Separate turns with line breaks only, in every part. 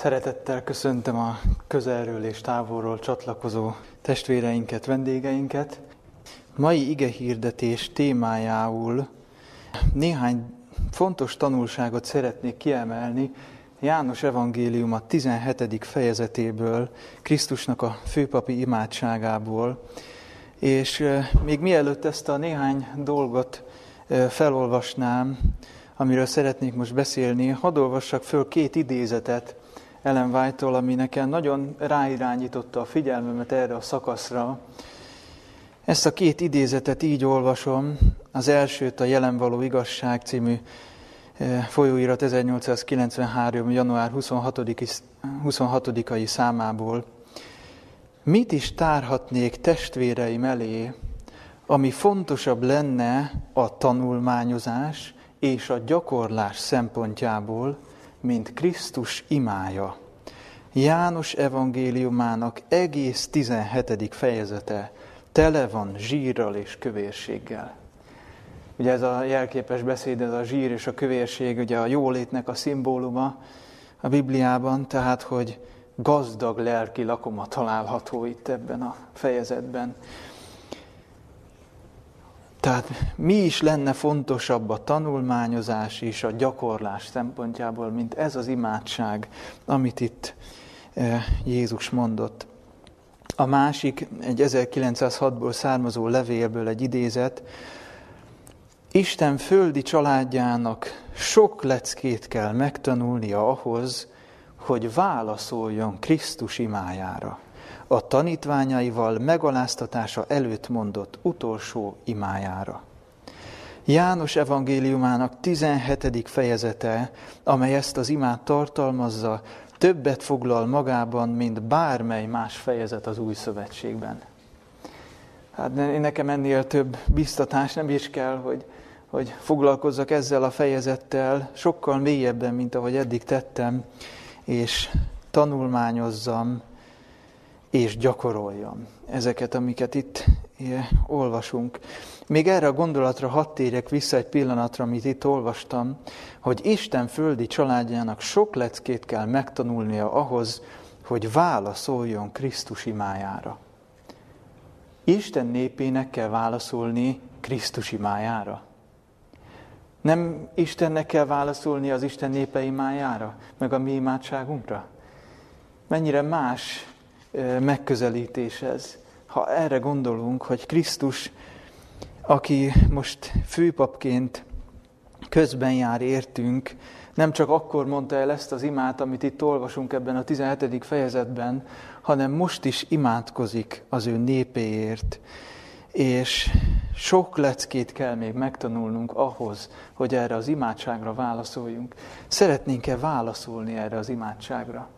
Szeretettel köszöntöm a közelről és távolról csatlakozó testvéreinket, vendégeinket. Mai ige hirdetés témájául néhány fontos tanulságot szeretnék kiemelni János evangélium a 17. fejezetéből, Krisztusnak a főpapi imádságából. És még mielőtt ezt a néhány dolgot felolvasnám, amiről szeretnék most beszélni, hadd olvassak föl két idézetet ellen White-tól, ami nekem nagyon ráirányította a figyelmemet erre a szakaszra. Ezt a két idézetet így olvasom, az elsőt a Jelen való igazság című eh, folyóirat 1893. január 26. 26 számából. Mit is tárhatnék testvéreim elé, ami fontosabb lenne a tanulmányozás és a gyakorlás szempontjából, mint Krisztus imája. János evangéliumának egész 17. fejezete tele van zsírral és kövérséggel. Ugye ez a jelképes beszéd, ez a zsír és a kövérség, ugye a jólétnek a szimbóluma a Bibliában, tehát hogy gazdag lelki lakoma található itt ebben a fejezetben. Tehát mi is lenne fontosabb a tanulmányozás és a gyakorlás szempontjából, mint ez az imádság, amit itt eh, Jézus mondott. A másik, egy 1906-ból származó levélből egy idézet, Isten földi családjának sok leckét kell megtanulnia ahhoz, hogy válaszoljon Krisztus imájára a tanítványaival megaláztatása előtt mondott utolsó imájára. János evangéliumának 17. fejezete, amely ezt az imát tartalmazza, többet foglal magában, mint bármely más fejezet az új szövetségben. Hát nekem ennél több biztatás nem is kell, hogy, hogy foglalkozzak ezzel a fejezettel, sokkal mélyebben, mint ahogy eddig tettem, és tanulmányozzam, és gyakoroljam ezeket, amiket itt eh, olvasunk. Még erre a gondolatra hadd térjek vissza egy pillanatra, amit itt olvastam, hogy Isten földi családjának sok leckét kell megtanulnia ahhoz, hogy válaszoljon Krisztus imájára. Isten népének kell válaszolni Krisztus imájára. Nem Istennek kell válaszolni az Isten népe imájára, meg a mi imádságunkra? Mennyire más megközelítés ez. Ha erre gondolunk, hogy Krisztus, aki most főpapként közben jár értünk, nem csak akkor mondta el ezt az imát, amit itt olvasunk ebben a 17. fejezetben, hanem most is imádkozik az ő népéért, és sok leckét kell még megtanulnunk ahhoz, hogy erre az imádságra válaszoljunk. Szeretnénk-e válaszolni erre az imádságra?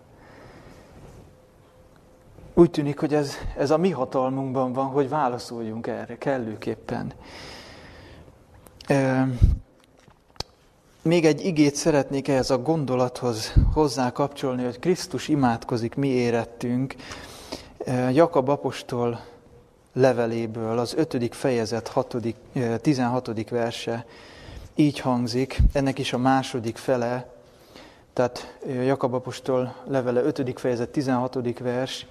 Úgy tűnik, hogy ez, ez a mi hatalmunkban van, hogy válaszoljunk erre kellőképpen. Még egy igét szeretnék ehhez a gondolathoz hozzá kapcsolni, hogy Krisztus imádkozik, mi érettünk. Jakab apostol leveléből, az 5. fejezet 6., 16. verse így hangzik, ennek is a második fele, tehát Jakab apostol levele 5. fejezet 16. vers,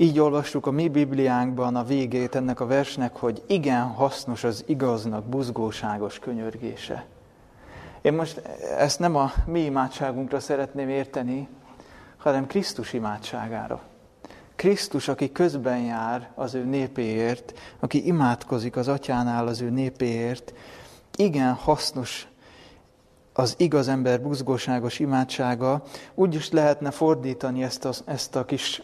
így olvassuk a mi Bibliánkban a végét ennek a versnek, hogy igen hasznos az igaznak buzgóságos könyörgése. Én most ezt nem a mi imádságunkra szeretném érteni, hanem Krisztus imádságára. Krisztus, aki közben jár az ő népéért, aki imádkozik az atyánál az ő népéért, igen hasznos az igaz ember buzgóságos imádsága. Úgy is lehetne fordítani ezt a, ezt a kis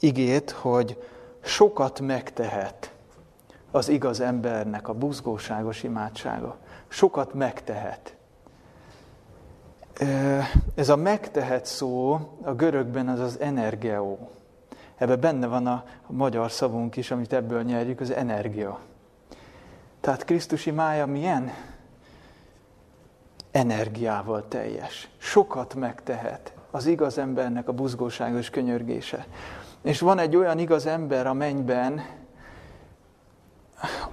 igét, hogy sokat megtehet az igaz embernek a buzgóságos imádsága. Sokat megtehet. Ez a megtehet szó a görögben az az energió. Ebben benne van a magyar szavunk is, amit ebből nyerjük, az energia. Tehát Krisztusi mája milyen? Energiával teljes. Sokat megtehet az igaz embernek a buzgóságos könyörgése. És van egy olyan igaz ember a mennyben,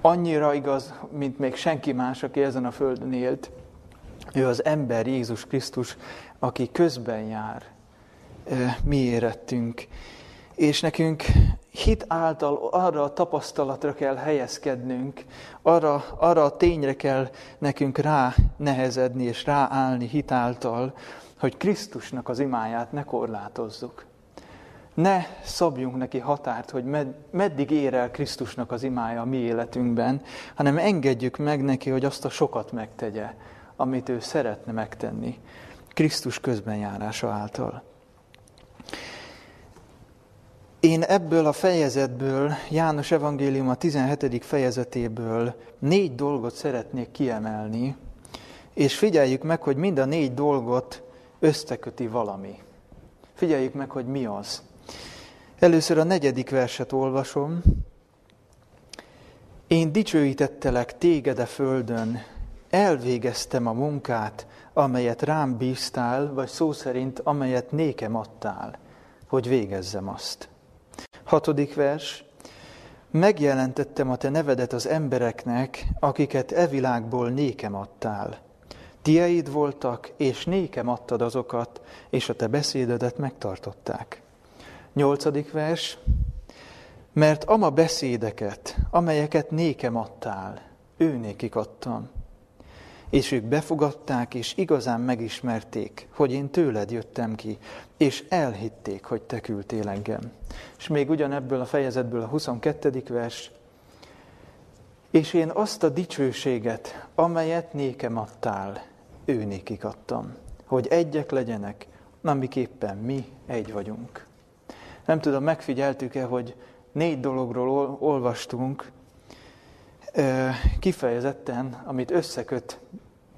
annyira igaz, mint még senki más, aki ezen a földön élt, Ő az ember Jézus Krisztus, aki közben jár mi érettünk. És nekünk hit által arra a tapasztalatra kell helyezkednünk, arra, arra a tényre kell nekünk rá nehezedni és ráállni hit által, hogy Krisztusnak az imáját ne korlátozzuk. Ne szabjunk neki határt, hogy med, meddig ér el Krisztusnak az imája a mi életünkben, hanem engedjük meg neki, hogy azt a sokat megtegye, amit ő szeretne megtenni Krisztus közbenjárása által. Én ebből a fejezetből, János Evangélium a 17. fejezetéből négy dolgot szeretnék kiemelni, és figyeljük meg, hogy mind a négy dolgot összeköti valami. Figyeljük meg, hogy mi az. Először a negyedik verset olvasom. Én dicsőítettelek téged a földön, elvégeztem a munkát, amelyet rám bíztál, vagy szó szerint, amelyet nékem adtál, hogy végezzem azt. Hatodik vers. Megjelentettem a te nevedet az embereknek, akiket e világból nékem adtál. Tieid voltak, és nékem adtad azokat, és a te beszédedet megtartották. Nyolcadik vers. Mert ama beszédeket, amelyeket nékem adtál, ő nékik adtam és ők befogadták, és igazán megismerték, hogy én tőled jöttem ki, és elhitték, hogy te küldtél engem. És még ugyanebből a fejezetből a 22. vers, és én azt a dicsőséget, amelyet nékem adtál, ő nékik adtam, hogy egyek legyenek, amiképpen mi egy vagyunk. Nem tudom, megfigyeltük-e, hogy négy dologról olvastunk, kifejezetten, amit összeköt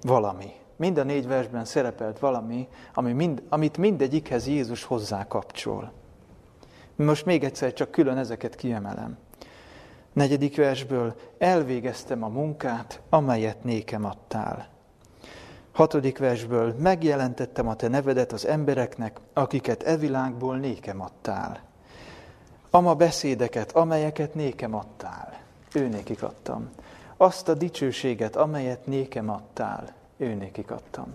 valami. Mind a négy versben szerepelt valami, ami mind, amit mindegyikhez Jézus hozzá kapcsol. Most még egyszer csak külön ezeket kiemelem. Negyedik versből elvégeztem a munkát, amelyet nékem adtál. Hatodik versből megjelentettem a te nevedet az embereknek, akiket e világból nékem adtál. Ama beszédeket, amelyeket nékem adtál ő nékik adtam. Azt a dicsőséget, amelyet nékem adtál, ő nékik adtam.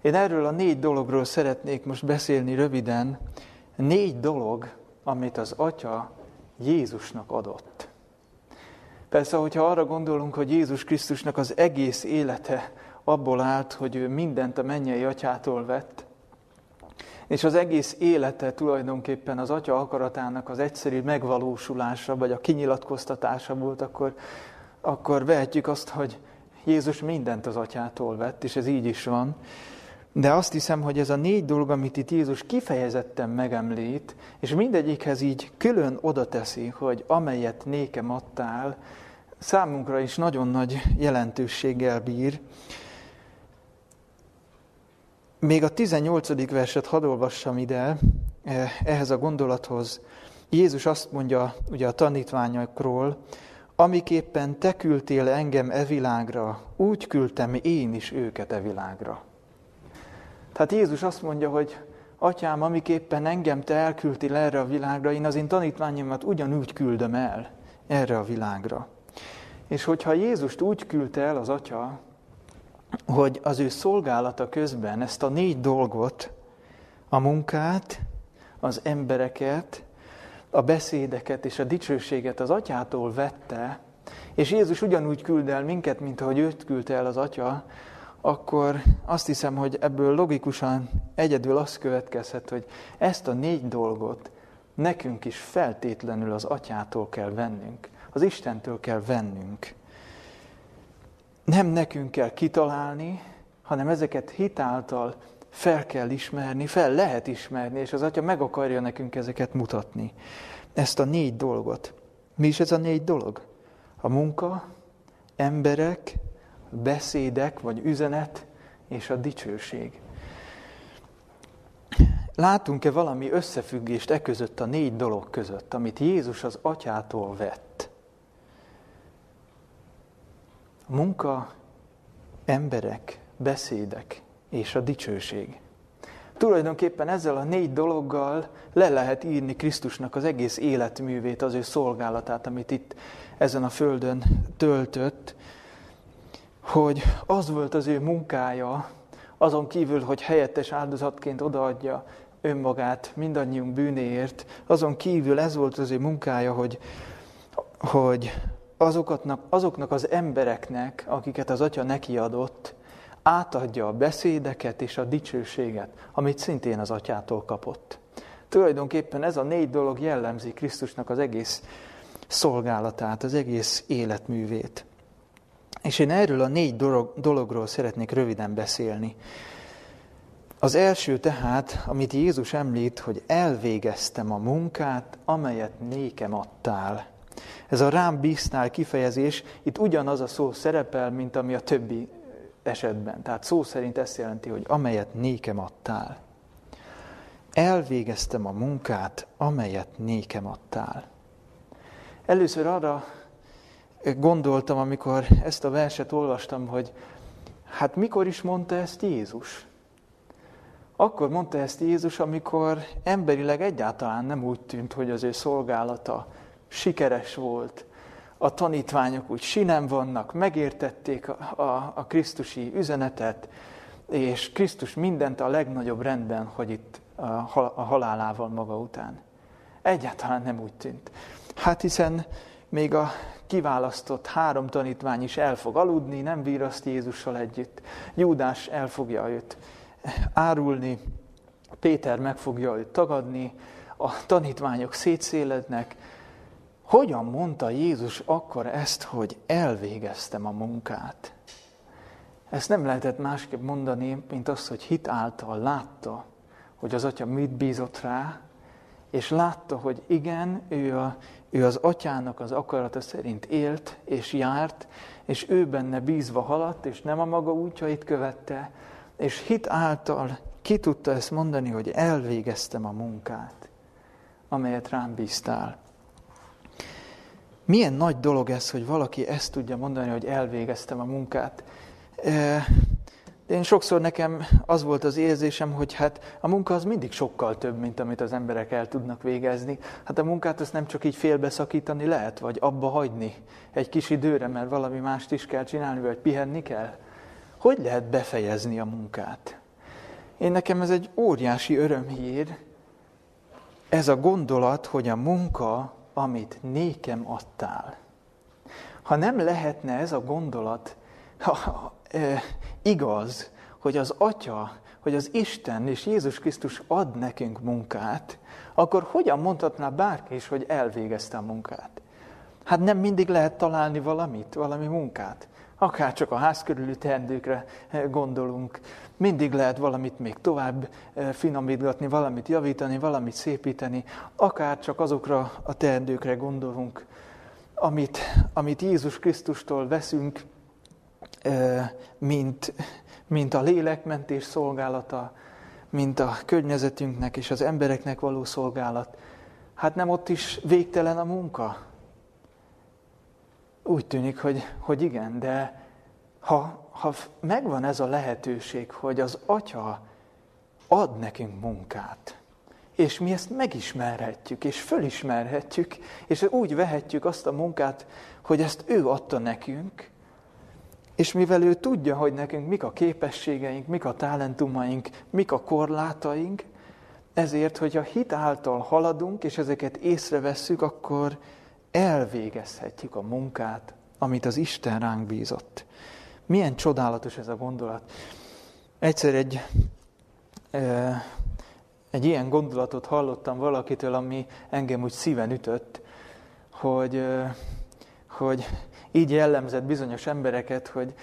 Én erről a négy dologról szeretnék most beszélni röviden. Négy dolog, amit az Atya Jézusnak adott. Persze, hogyha arra gondolunk, hogy Jézus Krisztusnak az egész élete abból állt, hogy ő mindent a mennyei atyától vett, és az egész élete tulajdonképpen az atya akaratának az egyszerű megvalósulása, vagy a kinyilatkoztatása volt, akkor, akkor vehetjük azt, hogy Jézus mindent az atyától vett, és ez így is van. De azt hiszem, hogy ez a négy dolog, amit itt Jézus kifejezetten megemlít, és mindegyikhez így külön oda teszi, hogy amelyet nékem adtál, számunkra is nagyon nagy jelentőséggel bír. Még a 18. verset hadd olvassam ide, eh, ehhez a gondolathoz. Jézus azt mondja ugye a tanítványokról, amiképpen te küldtél engem e világra, úgy küldtem én is őket e világra. Tehát Jézus azt mondja, hogy Atyám, amiképpen engem te elküldtél erre a világra, én az én tanítványomat ugyanúgy küldöm el erre a világra. És hogyha Jézust úgy küldte el az Atya, hogy az ő szolgálata közben ezt a négy dolgot, a munkát, az embereket, a beszédeket és a dicsőséget az atyától vette, és Jézus ugyanúgy küld el minket, mint ahogy őt küldte el az atya, akkor azt hiszem, hogy ebből logikusan egyedül az következhet, hogy ezt a négy dolgot nekünk is feltétlenül az atyától kell vennünk, az Istentől kell vennünk nem nekünk kell kitalálni, hanem ezeket hitáltal fel kell ismerni, fel lehet ismerni, és az Atya meg akarja nekünk ezeket mutatni. Ezt a négy dolgot. Mi is ez a négy dolog? A munka, emberek, beszédek vagy üzenet és a dicsőség. Látunk-e valami összefüggést e között a négy dolog között, amit Jézus az atyától vett? Munka, emberek, beszédek és a dicsőség. Tulajdonképpen ezzel a négy dologgal le lehet írni Krisztusnak az egész életművét, az ő szolgálatát, amit itt ezen a földön töltött. hogy az volt az ő munkája, azon kívül, hogy helyettes áldozatként odaadja önmagát mindannyiunk bűnéért, azon kívül ez volt az ő munkája, hogy, hogy azokatnak, azoknak az embereknek, akiket az Atya neki adott, átadja a beszédeket és a dicsőséget, amit szintén az Atyától kapott. Tulajdonképpen ez a négy dolog jellemzi Krisztusnak az egész szolgálatát, az egész életművét. És én erről a négy dolog, dologról szeretnék röviden beszélni. Az első tehát, amit Jézus említ, hogy elvégeztem a munkát, amelyet nékem adtál. Ez a rám bíztál kifejezés, itt ugyanaz a szó szerepel, mint ami a többi esetben. Tehát szó szerint ezt jelenti, hogy amelyet nékem adtál. Elvégeztem a munkát, amelyet nékem adtál. Először arra gondoltam, amikor ezt a verset olvastam, hogy hát mikor is mondta ezt Jézus? Akkor mondta ezt Jézus, amikor emberileg egyáltalán nem úgy tűnt, hogy az ő szolgálata sikeres volt. A tanítványok úgy sinem vannak, megértették a, a, a Krisztusi üzenetet, és Krisztus mindent a legnagyobb rendben, hogy itt a, a halálával maga után. Egyáltalán nem úgy tűnt. Hát hiszen még a kiválasztott három tanítvány is el fog aludni, nem víraszt Jézussal együtt. Júdás el fogja őt árulni, Péter meg fogja őt tagadni, a tanítványok szétszélednek. Hogyan mondta Jézus akkor ezt, hogy elvégeztem a munkát? Ezt nem lehetett másképp mondani, mint azt, hogy hit által látta, hogy az atya mit bízott rá, és látta, hogy igen, ő, a, ő az atyának az akarata szerint élt és járt, és ő benne bízva haladt, és nem a maga útjait követte, és hit által ki tudta ezt mondani, hogy elvégeztem a munkát, amelyet rám bíztál. Milyen nagy dolog ez, hogy valaki ezt tudja mondani, hogy elvégeztem a munkát. De én sokszor nekem az volt az érzésem, hogy hát a munka az mindig sokkal több, mint amit az emberek el tudnak végezni. Hát a munkát azt nem csak így félbeszakítani lehet, vagy abba hagyni egy kis időre, mert valami mást is kell csinálni, vagy pihenni kell. Hogy lehet befejezni a munkát? Én nekem ez egy óriási örömhír, ez a gondolat, hogy a munka, amit nékem adtál. Ha nem lehetne ez a gondolat, ha, e, igaz, hogy az Atya, hogy az Isten és Jézus Krisztus ad nekünk munkát, akkor hogyan mondhatná bárki is, hogy elvégezte a munkát? Hát nem mindig lehet találni valamit, valami munkát. Akár csak a ház körüli teendőkre gondolunk, mindig lehet valamit még tovább finomítgatni, valamit javítani, valamit szépíteni, akár csak azokra a teendőkre gondolunk, amit, amit Jézus Krisztustól veszünk, mint, mint a lélekmentés szolgálata, mint a környezetünknek és az embereknek való szolgálat. Hát nem ott is végtelen a munka? Úgy tűnik, hogy, hogy igen, de ha, ha megvan ez a lehetőség, hogy az Atya ad nekünk munkát, és mi ezt megismerhetjük, és fölismerhetjük, és úgy vehetjük azt a munkát, hogy ezt ő adta nekünk, és mivel ő tudja, hogy nekünk mik a képességeink, mik a talentumaink, mik a korlátaink, ezért, hogyha hit által haladunk, és ezeket észrevesszük, akkor elvégezhetjük a munkát, amit az Isten ránk bízott. Milyen csodálatos ez a gondolat. Egyszer egy, egy ilyen gondolatot hallottam valakitől, ami engem úgy szíven ütött, hogy, hogy így jellemzett bizonyos embereket, hogy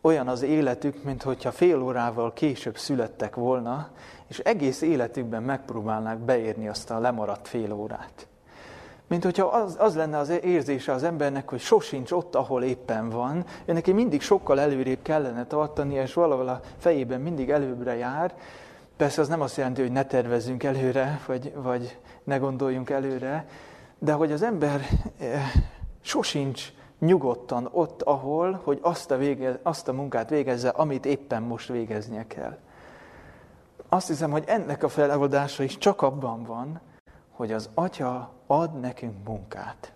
olyan az életük, mint hogyha fél órával később születtek volna, és egész életükben megpróbálnák beérni azt a lemaradt fél órát. Mint hogyha az, az lenne az érzése az embernek, hogy sosincs ott, ahol éppen van. Ő neki mindig sokkal előrébb kellene tartani, és valahol a fejében mindig előbbre jár. Persze az nem azt jelenti, hogy ne tervezzünk előre, vagy, vagy ne gondoljunk előre, de hogy az ember eh, sosincs nyugodtan ott, ahol, hogy azt a, vége, azt a munkát végezze, amit éppen most végeznie kell. Azt hiszem, hogy ennek a feloldása is csak abban van, hogy az Atya ad nekünk munkát.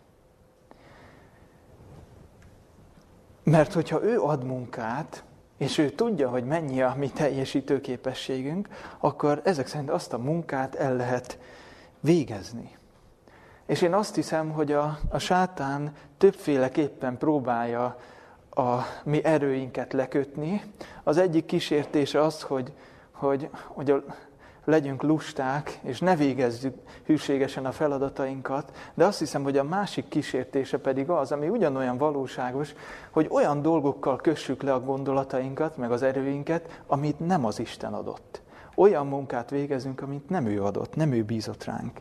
Mert hogyha ő ad munkát, és ő tudja, hogy mennyi a mi teljesítő képességünk, akkor ezek szerint azt a munkát el lehet végezni. És én azt hiszem, hogy a, a sátán többféleképpen próbálja a mi erőinket lekötni. Az egyik kísértése az, hogy, hogy, hogy a, legyünk lusták, és ne végezzük hűségesen a feladatainkat, de azt hiszem, hogy a másik kísértése pedig az, ami ugyanolyan valóságos, hogy olyan dolgokkal kössük le a gondolatainkat, meg az erőinket, amit nem az Isten adott. Olyan munkát végezünk, amit nem ő adott, nem ő bízott ránk.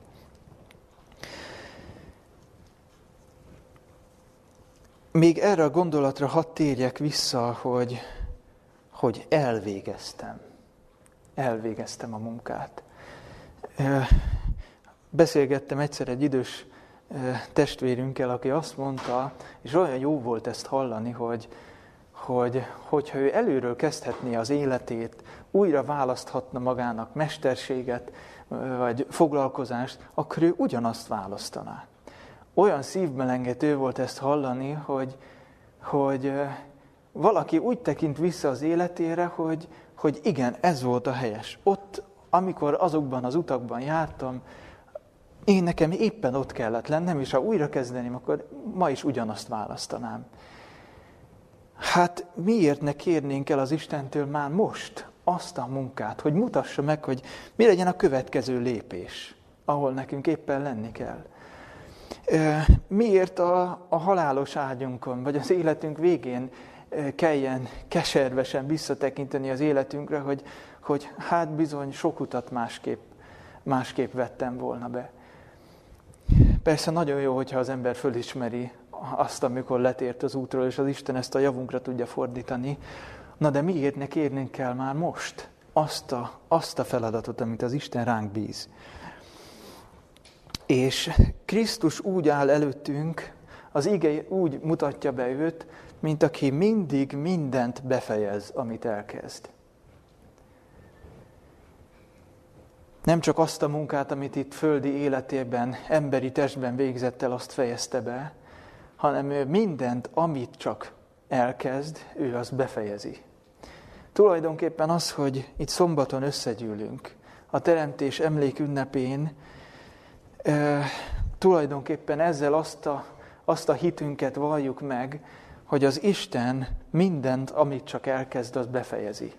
Még erre a gondolatra hadd térjek vissza, hogy, hogy elvégeztem. Elvégeztem a munkát. Beszélgettem egyszer egy idős testvérünkkel, aki azt mondta, és olyan jó volt ezt hallani, hogy, hogy hogyha ő előről kezdhetné az életét, újra választhatna magának mesterséget, vagy foglalkozást, akkor ő ugyanazt választaná olyan szívmelengető volt ezt hallani, hogy, hogy valaki úgy tekint vissza az életére, hogy, hogy igen, ez volt a helyes. Ott, amikor azokban az utakban jártam, én nekem éppen ott kellett lennem, és ha újra kezdeném, akkor ma is ugyanazt választanám. Hát miért ne kérnénk el az Istentől már most azt a munkát, hogy mutassa meg, hogy mi legyen a következő lépés, ahol nekünk éppen lenni kell. Miért a, a halálos ágyunkon, vagy az életünk végén kelljen keservesen visszatekinteni az életünkre, hogy, hogy hát bizony sok utat másképp, másképp vettem volna be. Persze nagyon jó, hogyha az ember fölismeri azt, amikor letért az útról, és az Isten ezt a javunkra tudja fordítani. Na de miért ne kérnénk kell már most azt a, azt a feladatot, amit az Isten ránk bíz? És Krisztus úgy áll előttünk, az ige úgy mutatja be őt, mint aki mindig mindent befejez, amit elkezd. Nem csak azt a munkát, amit itt földi életében, emberi testben végzett el, azt fejezte be, hanem ő mindent, amit csak elkezd, ő azt befejezi. Tulajdonképpen az, hogy itt szombaton összegyűlünk, a Teremtés emlék ünnepén, e, tulajdonképpen ezzel azt a, azt a hitünket valljuk meg, hogy az Isten mindent, amit csak elkezd, az befejezi.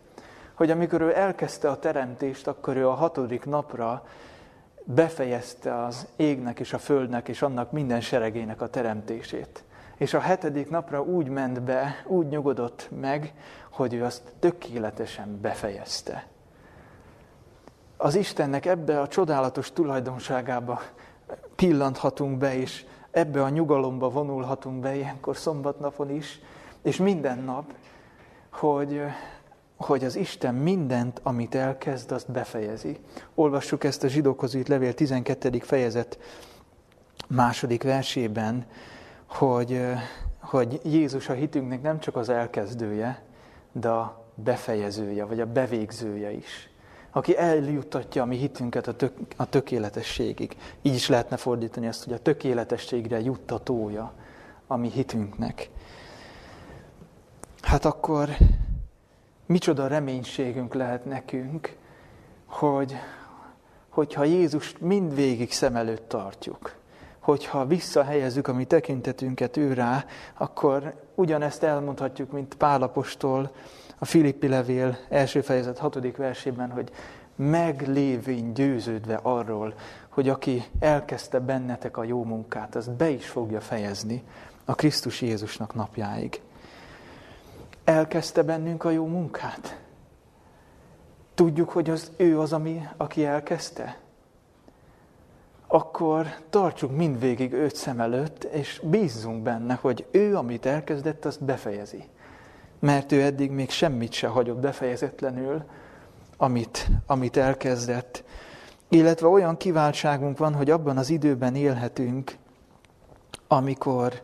Hogy amikor ő elkezdte a teremtést, akkor ő a hatodik napra befejezte az égnek és a földnek és annak minden seregének a teremtését. És a hetedik napra úgy ment be, úgy nyugodott meg, hogy ő azt tökéletesen befejezte. Az Istennek ebbe a csodálatos tulajdonságába pillanthatunk be, és ebbe a nyugalomba vonulhatunk be ilyenkor szombatnapon is, és minden nap, hogy, hogy az Isten mindent, amit elkezd, azt befejezi. Olvassuk ezt a zsidókhoz írt levél 12. fejezet második versében, hogy, hogy Jézus a hitünknek nem csak az elkezdője, de a befejezője, vagy a bevégzője is aki eljuttatja a mi hitünket a, tök, a tökéletességig. Így is lehetne fordítani ezt, hogy a tökéletességre juttatója a mi hitünknek. Hát akkor micsoda reménységünk lehet nekünk, hogy, hogyha Jézust mindvégig szem előtt tartjuk, hogyha visszahelyezzük a mi tekintetünket ő rá, akkor ugyanezt elmondhatjuk, mint Pálapostól, a Filippi levél első fejezet hatodik versében, hogy meglévén győződve arról, hogy aki elkezdte bennetek a jó munkát, az be is fogja fejezni a Krisztus Jézusnak napjáig. Elkezdte bennünk a jó munkát? Tudjuk, hogy az ő az, ami, aki elkezdte? Akkor tartsuk mindvégig őt szem előtt, és bízzunk benne, hogy ő, amit elkezdett, azt befejezi mert ő eddig még semmit se hagyott befejezetlenül, amit, amit elkezdett. Illetve olyan kiváltságunk van, hogy abban az időben élhetünk, amikor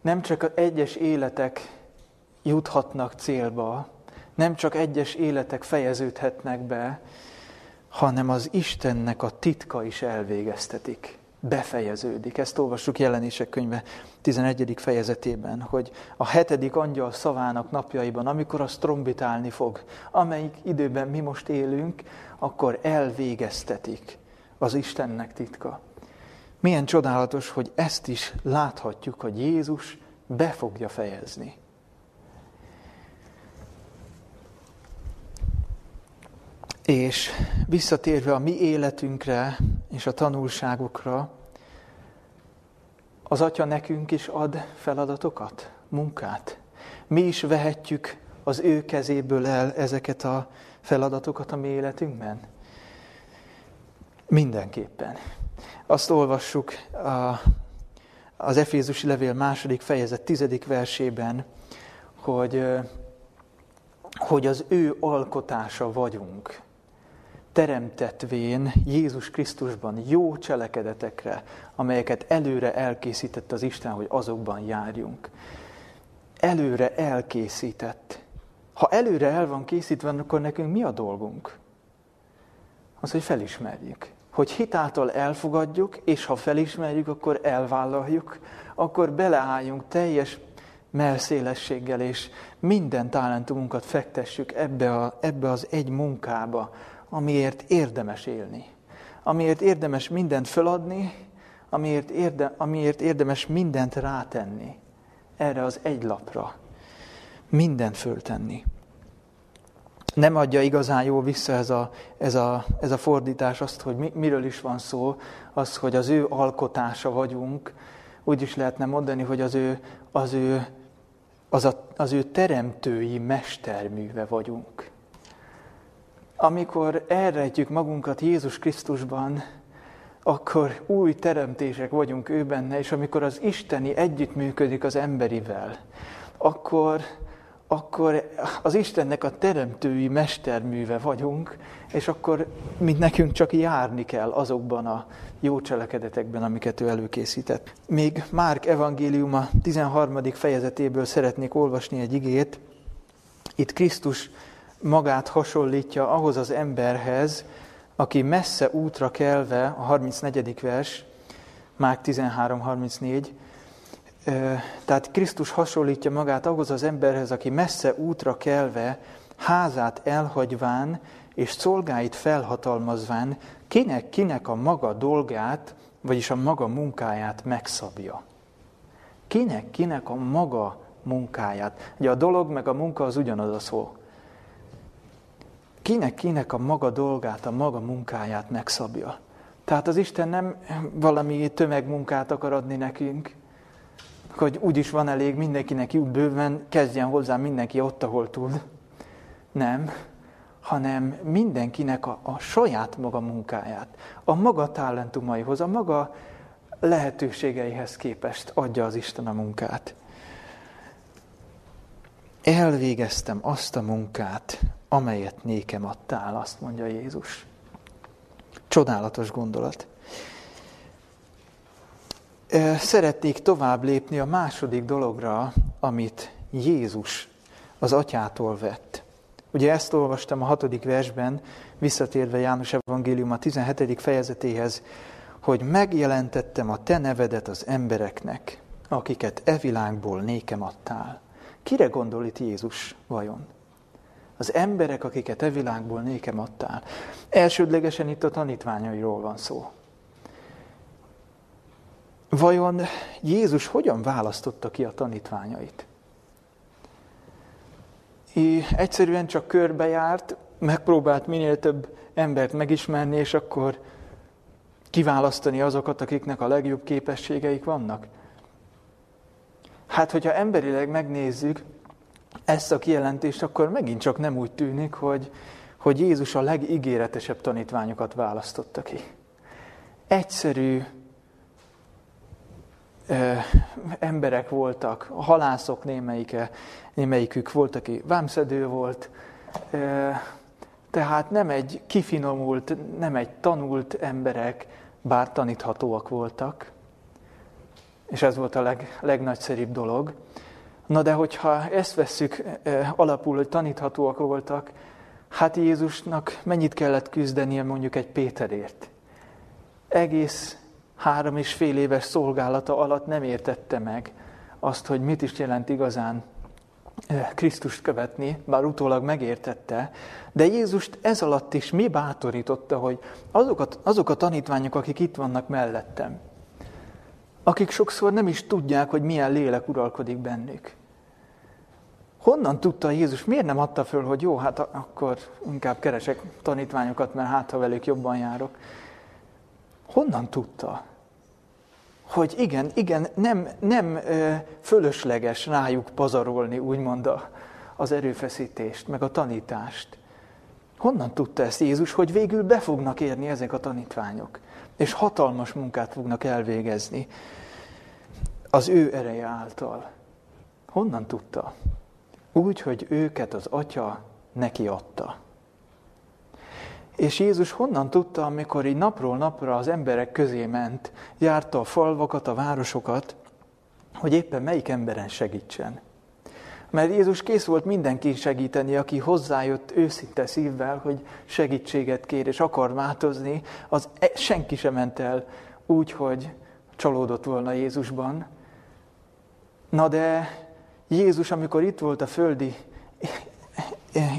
nem csak egyes életek juthatnak célba, nem csak egyes életek fejeződhetnek be, hanem az Istennek a titka is elvégeztetik befejeződik. Ezt olvassuk jelenések könyve 11. fejezetében, hogy a hetedik angyal szavának napjaiban, amikor az trombitálni fog, amelyik időben mi most élünk, akkor elvégeztetik az Istennek titka. Milyen csodálatos, hogy ezt is láthatjuk, hogy Jézus be fogja fejezni. És visszatérve a mi életünkre és a tanulságokra, az Atya nekünk is ad feladatokat, munkát. Mi is vehetjük az ő kezéből el ezeket a feladatokat a mi életünkben? Mindenképpen. Azt olvassuk a, az Efézusi Levél második fejezet tizedik versében, hogy, hogy az ő alkotása vagyunk teremtetvén Jézus Krisztusban jó cselekedetekre, amelyeket előre elkészített az Isten, hogy azokban járjunk. Előre elkészített. Ha előre el van készítve, akkor nekünk mi a dolgunk? Az, hogy felismerjük. Hogy hitáltal elfogadjuk, és ha felismerjük, akkor elvállaljuk, akkor beleálljunk teljes melszélességgel, és minden talentumunkat fektessük ebbe, a, ebbe az egy munkába, amiért érdemes élni, amiért érdemes mindent föladni, amiért, érde, amiért érdemes mindent rátenni erre az egy lapra, mindent föltenni. Nem adja igazán jól vissza ez a, ez a, ez a fordítás azt, hogy mi, miről is van szó, az, hogy az ő alkotása vagyunk, úgy is lehetne mondani, hogy az ő, az ő, az a, az ő teremtői mesterműve vagyunk amikor elrejtjük magunkat Jézus Krisztusban, akkor új teremtések vagyunk ő benne, és amikor az Isteni együttműködik az emberivel, akkor, akkor az Istennek a teremtői mesterműve vagyunk, és akkor mint nekünk csak járni kell azokban a jó cselekedetekben, amiket ő előkészített. Még Márk evangéliuma 13. fejezetéből szeretnék olvasni egy igét. Itt Krisztus magát hasonlítja ahhoz az emberhez, aki messze útra kelve, a 34. vers, Márk 13.34, tehát Krisztus hasonlítja magát ahhoz az emberhez, aki messze útra kelve, házát elhagyván és szolgáit felhatalmazván, kinek-kinek a maga dolgát, vagyis a maga munkáját megszabja. Kinek-kinek a maga munkáját. Ugye a dolog meg a munka az ugyanaz a szó kinek-kinek a maga dolgát, a maga munkáját megszabja. Tehát az Isten nem valami tömegmunkát akar adni nekünk, hogy úgyis van elég, mindenkinek jut bőven, kezdjen hozzá mindenki ott, ahol tud. Nem, hanem mindenkinek a, a saját maga munkáját, a maga talentumaihoz, a maga lehetőségeihez képest adja az Isten a munkát. Elvégeztem azt a munkát, amelyet nékem adtál, azt mondja Jézus. Csodálatos gondolat. Szeretnék tovább lépni a második dologra, amit Jézus az atyától vett. Ugye ezt olvastam a hatodik versben, visszatérve János Evangélium a 17. fejezetéhez, hogy megjelentettem a te nevedet az embereknek, akiket e világból nékem adtál. Kire gondol itt Jézus vajon? Az emberek, akiket e világból nékem adtál. Elsődlegesen itt a tanítványairól van szó. Vajon Jézus hogyan választotta ki a tanítványait? I, egyszerűen csak körbejárt, megpróbált minél több embert megismerni, és akkor kiválasztani azokat, akiknek a legjobb képességeik vannak? Hát, hogyha emberileg megnézzük, ezt a kijelentést, akkor megint csak nem úgy tűnik, hogy, hogy Jézus a legígéretesebb tanítványokat választotta ki. Egyszerű ö, emberek voltak, a halászok némelyike, némelyikük volt, aki vámszedő volt, ö, tehát nem egy kifinomult, nem egy tanult emberek, bár taníthatóak voltak, és ez volt a leg, legnagyszerűbb dolog, Na de hogyha ezt vesszük e, alapul, hogy taníthatóak voltak, hát Jézusnak mennyit kellett küzdenie mondjuk egy Péterért? Egész három és fél éves szolgálata alatt nem értette meg azt, hogy mit is jelent igazán eh, Krisztust követni, bár utólag megértette, de Jézust ez alatt is mi bátorította, hogy azok a, azok a tanítványok, akik itt vannak mellettem, akik sokszor nem is tudják, hogy milyen lélek uralkodik bennük. Honnan tudta Jézus? Miért nem adta föl, hogy jó, hát akkor inkább keresek tanítványokat, mert hát ha velük jobban járok. Honnan tudta? Hogy igen, igen, nem, nem fölösleges rájuk pazarolni, úgymond a, az erőfeszítést, meg a tanítást. Honnan tudta ezt Jézus, hogy végül be fognak érni ezek a tanítványok, és hatalmas munkát fognak elvégezni az ő ereje által? Honnan tudta? Úgy, hogy őket az Atya neki adta. És Jézus honnan tudta, amikor így napról napra az emberek közé ment, járta a falvakat, a városokat, hogy éppen melyik emberen segítsen? Mert Jézus kész volt mindenki segíteni, aki hozzájött őszinte szívvel, hogy segítséget kér és akar változni, az e- senki sem ment el úgy, hogy csalódott volna Jézusban. Na de Jézus, amikor itt volt a földi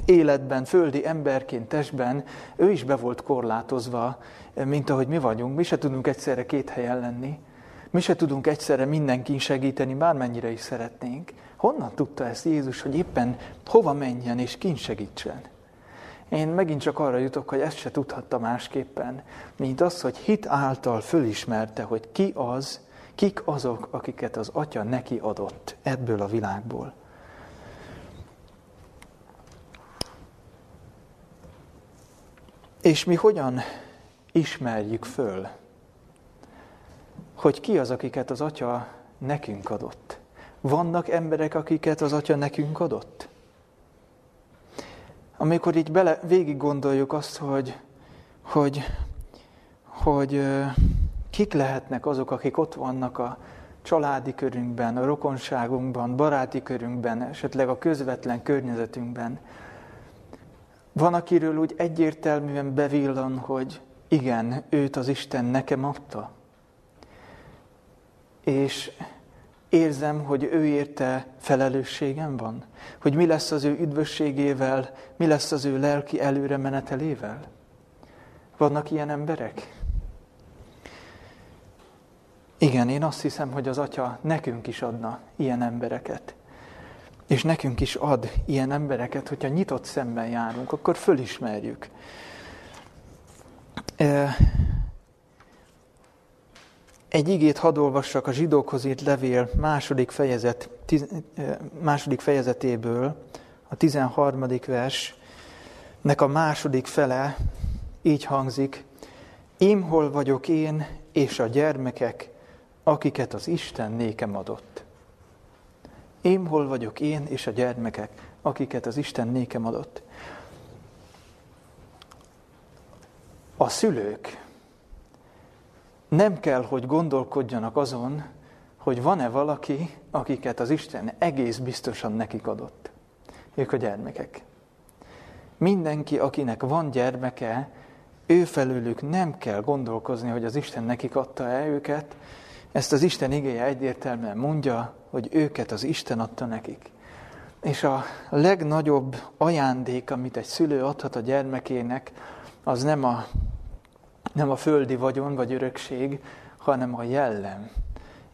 életben, földi emberként, testben, ő is be volt korlátozva, mint ahogy mi vagyunk. Mi se tudunk egyszerre két helyen lenni. Mi se tudunk egyszerre mindenkin segíteni, bármennyire is szeretnénk. Honnan tudta ezt Jézus, hogy éppen hova menjen és kin segítsen? Én megint csak arra jutok, hogy ezt se tudhatta másképpen, mint az, hogy hit által fölismerte, hogy ki az, kik azok, akiket az Atya neki adott ebből a világból. És mi hogyan ismerjük föl, hogy ki az, akiket az Atya nekünk adott? Vannak emberek, akiket az Atya nekünk adott? Amikor így bele, végig gondoljuk azt, hogy, hogy, hogy kik lehetnek azok, akik ott vannak a családi körünkben, a rokonságunkban, baráti körünkben, esetleg a közvetlen környezetünkben, van, akiről úgy egyértelműen bevillan, hogy igen, őt az Isten nekem adta. És érzem, hogy ő érte felelősségem van. Hogy mi lesz az ő üdvösségével, mi lesz az ő lelki előre menetelével. Vannak ilyen emberek? Igen, én azt hiszem, hogy az Atya nekünk is adna ilyen embereket. És nekünk is ad ilyen embereket, hogyha nyitott szemben járunk, akkor fölismerjük. Egy igét hadd olvassak a zsidókhoz írt levél második, fejezet, tiz, második fejezetéből, a 13. versnek a második fele így hangzik, Én hol vagyok én és a gyermekek, akiket az Isten nékem adott. Én hol vagyok én és a gyermekek, akiket az Isten nékem adott. A szülők nem kell, hogy gondolkodjanak azon, hogy van-e valaki, akiket az Isten egész biztosan nekik adott. Ők a gyermekek. Mindenki, akinek van gyermeke, ő felőlük nem kell gondolkozni, hogy az Isten nekik adta-e őket, ezt az Isten igéje egyértelműen mondja, hogy őket az Isten adta nekik. És a legnagyobb ajándék, amit egy szülő adhat a gyermekének, az nem a, nem a földi vagyon vagy örökség, hanem a jellem,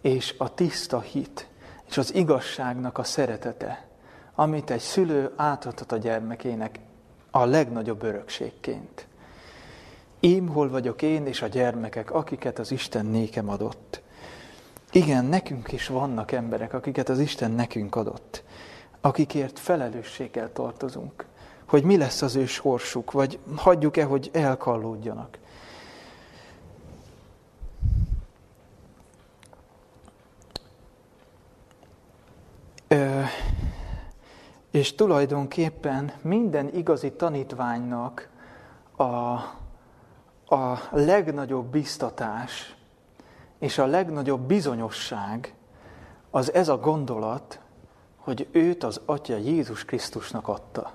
és a tiszta hit, és az igazságnak a szeretete, amit egy szülő átadhat a gyermekének a legnagyobb örökségként. Ím hol vagyok én és a gyermekek, akiket az Isten nékem adott. Igen, nekünk is vannak emberek, akiket az Isten nekünk adott, akikért felelősséggel tartozunk, hogy mi lesz az ő sorsuk, vagy hagyjuk-e, hogy elkallódjanak. Ö, és tulajdonképpen minden igazi tanítványnak a, a legnagyobb biztatás, és a legnagyobb bizonyosság az ez a gondolat, hogy őt az Atya Jézus Krisztusnak adta.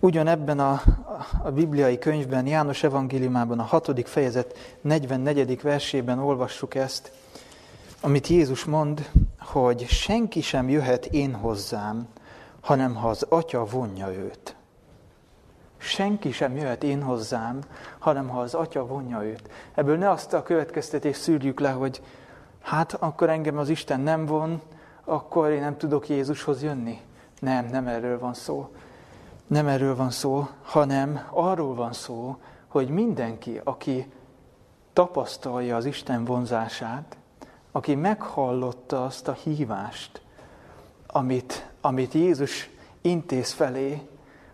Ugyanebben a, a bibliai könyvben, János evangéliumában, a hatodik fejezet 44. versében olvassuk ezt, amit Jézus mond, hogy senki sem jöhet én hozzám, hanem ha az Atya vonja őt. Senki sem jöhet én hozzám, hanem ha az Atya vonja őt. Ebből ne azt a következtetést szűrjük le, hogy hát akkor engem az Isten nem von, akkor én nem tudok Jézushoz jönni. Nem, nem erről van szó. Nem erről van szó, hanem arról van szó, hogy mindenki, aki tapasztalja az Isten vonzását, aki meghallotta azt a hívást, amit, amit Jézus intéz felé,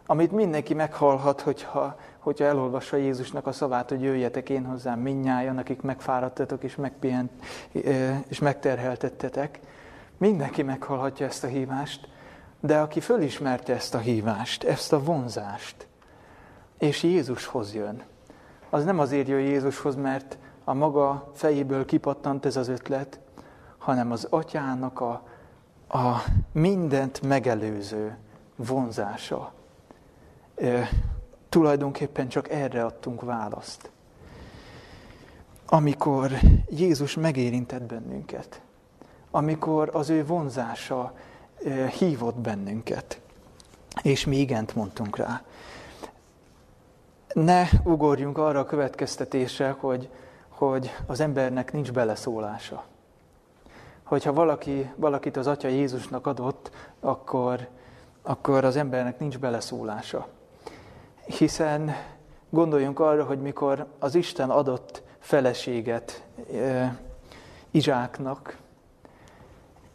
amit mindenki meghallhat, hogyha, hogyha elolvassa Jézusnak a szavát, hogy jöjjetek én hozzám minnyájan, akik megfáradtatok és, megpihent, és megterheltettetek. Mindenki meghallhatja ezt a hívást, de aki fölismerte ezt a hívást, ezt a vonzást, és Jézushoz jön, az nem azért jön Jézushoz, mert a maga fejéből kipattant ez az ötlet, hanem az atyának a, a mindent megelőző vonzása. E, tulajdonképpen csak erre adtunk választ. Amikor Jézus megérintett bennünket, amikor az ő vonzása e, hívott bennünket, és mi igent mondtunk rá. Ne ugorjunk arra a következtetésre, hogy, hogy az embernek nincs beleszólása. Hogyha valaki, valakit az Atya Jézusnak adott, akkor, akkor az embernek nincs beleszólása. Hiszen gondoljunk arra, hogy mikor az Isten adott feleséget e, Izsáknak,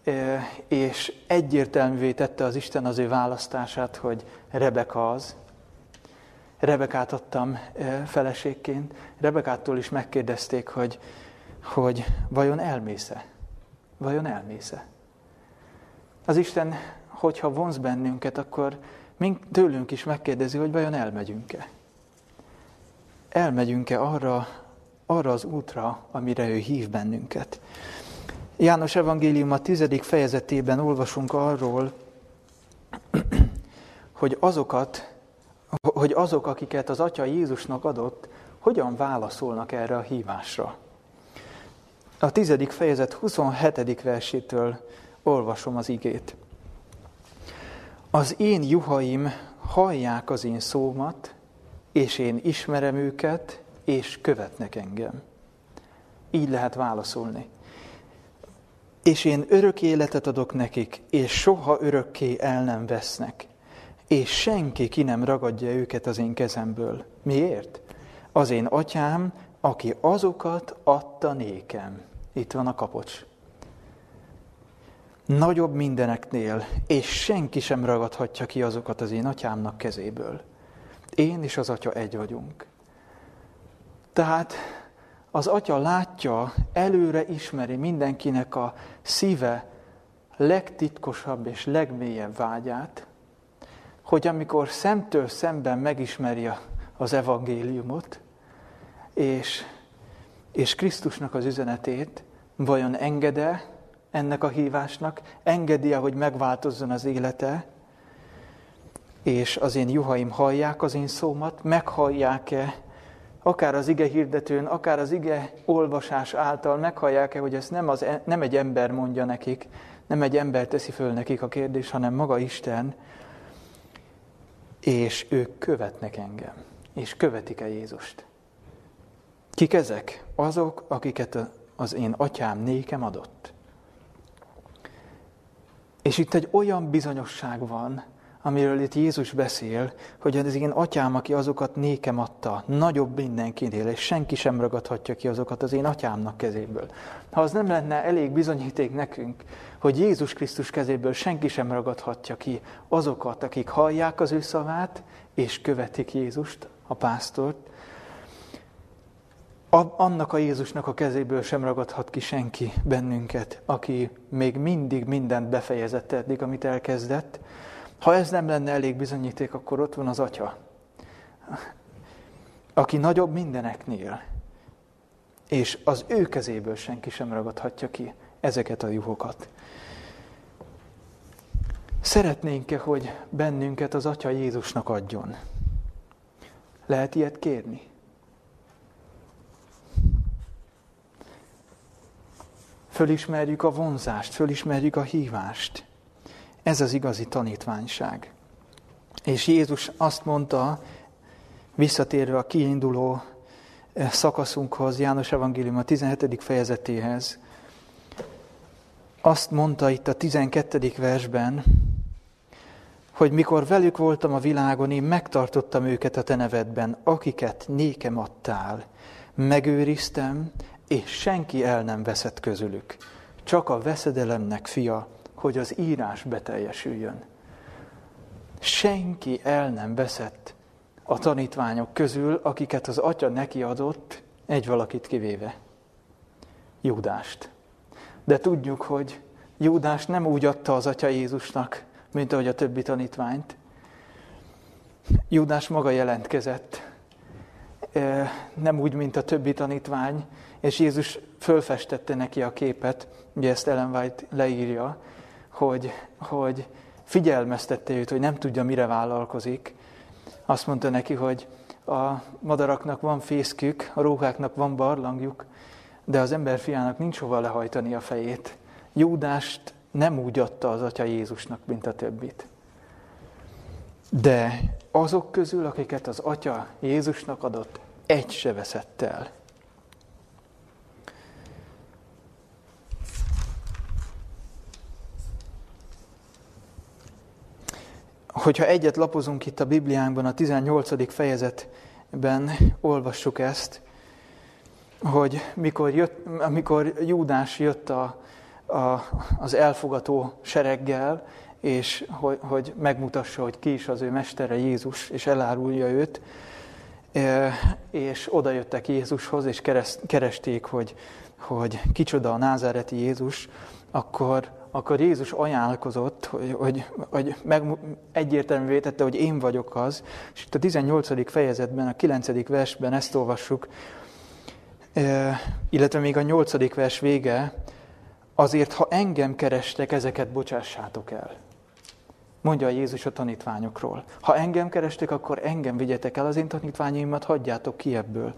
e, és egyértelművé tette az Isten az ő választását, hogy Rebeka az, Rebekát adtam feleségként. Rebekától is megkérdezték, hogy, hogy vajon elmésze? Vajon elmésze? Az Isten, hogyha vonz bennünket, akkor mink, tőlünk is megkérdezi, hogy vajon elmegyünk-e? Elmegyünk-e arra, arra az útra, amire ő hív bennünket? János Evangélium a tizedik fejezetében olvasunk arról, hogy azokat, hogy azok, akiket az Atya Jézusnak adott, hogyan válaszolnak erre a hívásra. A tizedik fejezet 27. versétől olvasom az igét. Az én juhaim hallják az én szómat, és én ismerem őket, és követnek engem. Így lehet válaszolni. És én örök életet adok nekik, és soha örökké el nem vesznek és senki ki nem ragadja őket az én kezemből. Miért? Az én atyám, aki azokat adta nékem. Itt van a kapocs. Nagyobb mindeneknél, és senki sem ragadhatja ki azokat az én atyámnak kezéből. Én és az atya egy vagyunk. Tehát az atya látja, előre ismeri mindenkinek a szíve legtitkosabb és legmélyebb vágyát, hogy amikor szemtől szemben megismeri az evangéliumot, és, és Krisztusnak az üzenetét, vajon engede ennek a hívásnak, engedi-e, hogy megváltozzon az élete, és az én juhaim hallják az én szómat, meghallják-e, akár az ige hirdetőn, akár az ige olvasás által meghallják-e, hogy ezt nem, az, nem egy ember mondja nekik, nem egy ember teszi föl nekik a kérdés, hanem maga Isten, és ők követnek engem, és követik-e Jézust. Kik ezek? Azok, akiket az én atyám nékem adott. És itt egy olyan bizonyosság van, amiről itt Jézus beszél, hogy az én atyám, aki azokat nékem adta, nagyobb mindenkinél, és senki sem ragadhatja ki azokat az én atyámnak kezéből. Ha az nem lenne elég bizonyíték nekünk, hogy Jézus Krisztus kezéből senki sem ragadhatja ki azokat, akik hallják az ő szavát, és követik Jézust, a pásztort, annak a Jézusnak a kezéből sem ragadhat ki senki bennünket, aki még mindig mindent befejezett eddig, amit elkezdett, ha ez nem lenne elég bizonyíték, akkor ott van az Atya, aki nagyobb mindeneknél, és az ő kezéből senki sem ragadhatja ki ezeket a juhokat. Szeretnénk-e, hogy bennünket az Atya Jézusnak adjon? Lehet ilyet kérni? Fölismerjük a vonzást, fölismerjük a hívást. Ez az igazi tanítványság. És Jézus azt mondta, visszatérve a kiinduló eh, szakaszunkhoz, János Evangélium a 17. fejezetéhez, azt mondta itt a 12. versben, hogy mikor velük voltam a világon, én megtartottam őket a te nevedben, akiket nékem adtál. Megőriztem, és senki el nem veszett közülük. Csak a veszedelemnek fia, hogy az írás beteljesüljön. Senki el nem veszett a tanítványok közül, akiket az atya neki adott, egy valakit kivéve. Júdást. De tudjuk, hogy Júdás nem úgy adta az atya Jézusnak, mint ahogy a többi tanítványt. Júdás maga jelentkezett, nem úgy, mint a többi tanítvány, és Jézus fölfestette neki a képet, ugye ezt Ellen White leírja, hogy, hogy figyelmeztette őt, hogy nem tudja, mire vállalkozik. Azt mondta neki, hogy a madaraknak van fészkük, a rókáknak van barlangjuk, de az emberfiának nincs hova lehajtani a fejét. Júdást nem úgy adta az Atya Jézusnak, mint a többit. De azok közül, akiket az Atya Jézusnak adott, egy se veszett el. Hogyha egyet lapozunk itt a Bibliánkban, a 18. fejezetben olvassuk ezt, hogy mikor, jött, amikor Júdás jött a, a, az elfogató sereggel, és hogy, hogy megmutassa, hogy ki is az ő mestere Jézus, és elárulja őt, és oda jöttek Jézushoz, és keresték, hogy, hogy kicsoda a názáreti Jézus, akkor, akkor Jézus ajánlkozott, hogy, hogy, hogy meg, egyértelművé tette, hogy én vagyok az, és itt a 18. fejezetben, a 9. versben ezt olvassuk, illetve még a 8. vers vége, azért, ha engem kerestek, ezeket bocsássátok el. Mondja Jézus a tanítványokról. Ha engem kerestek, akkor engem vigyetek el, az én tanítványaimat hagyjátok ki ebből.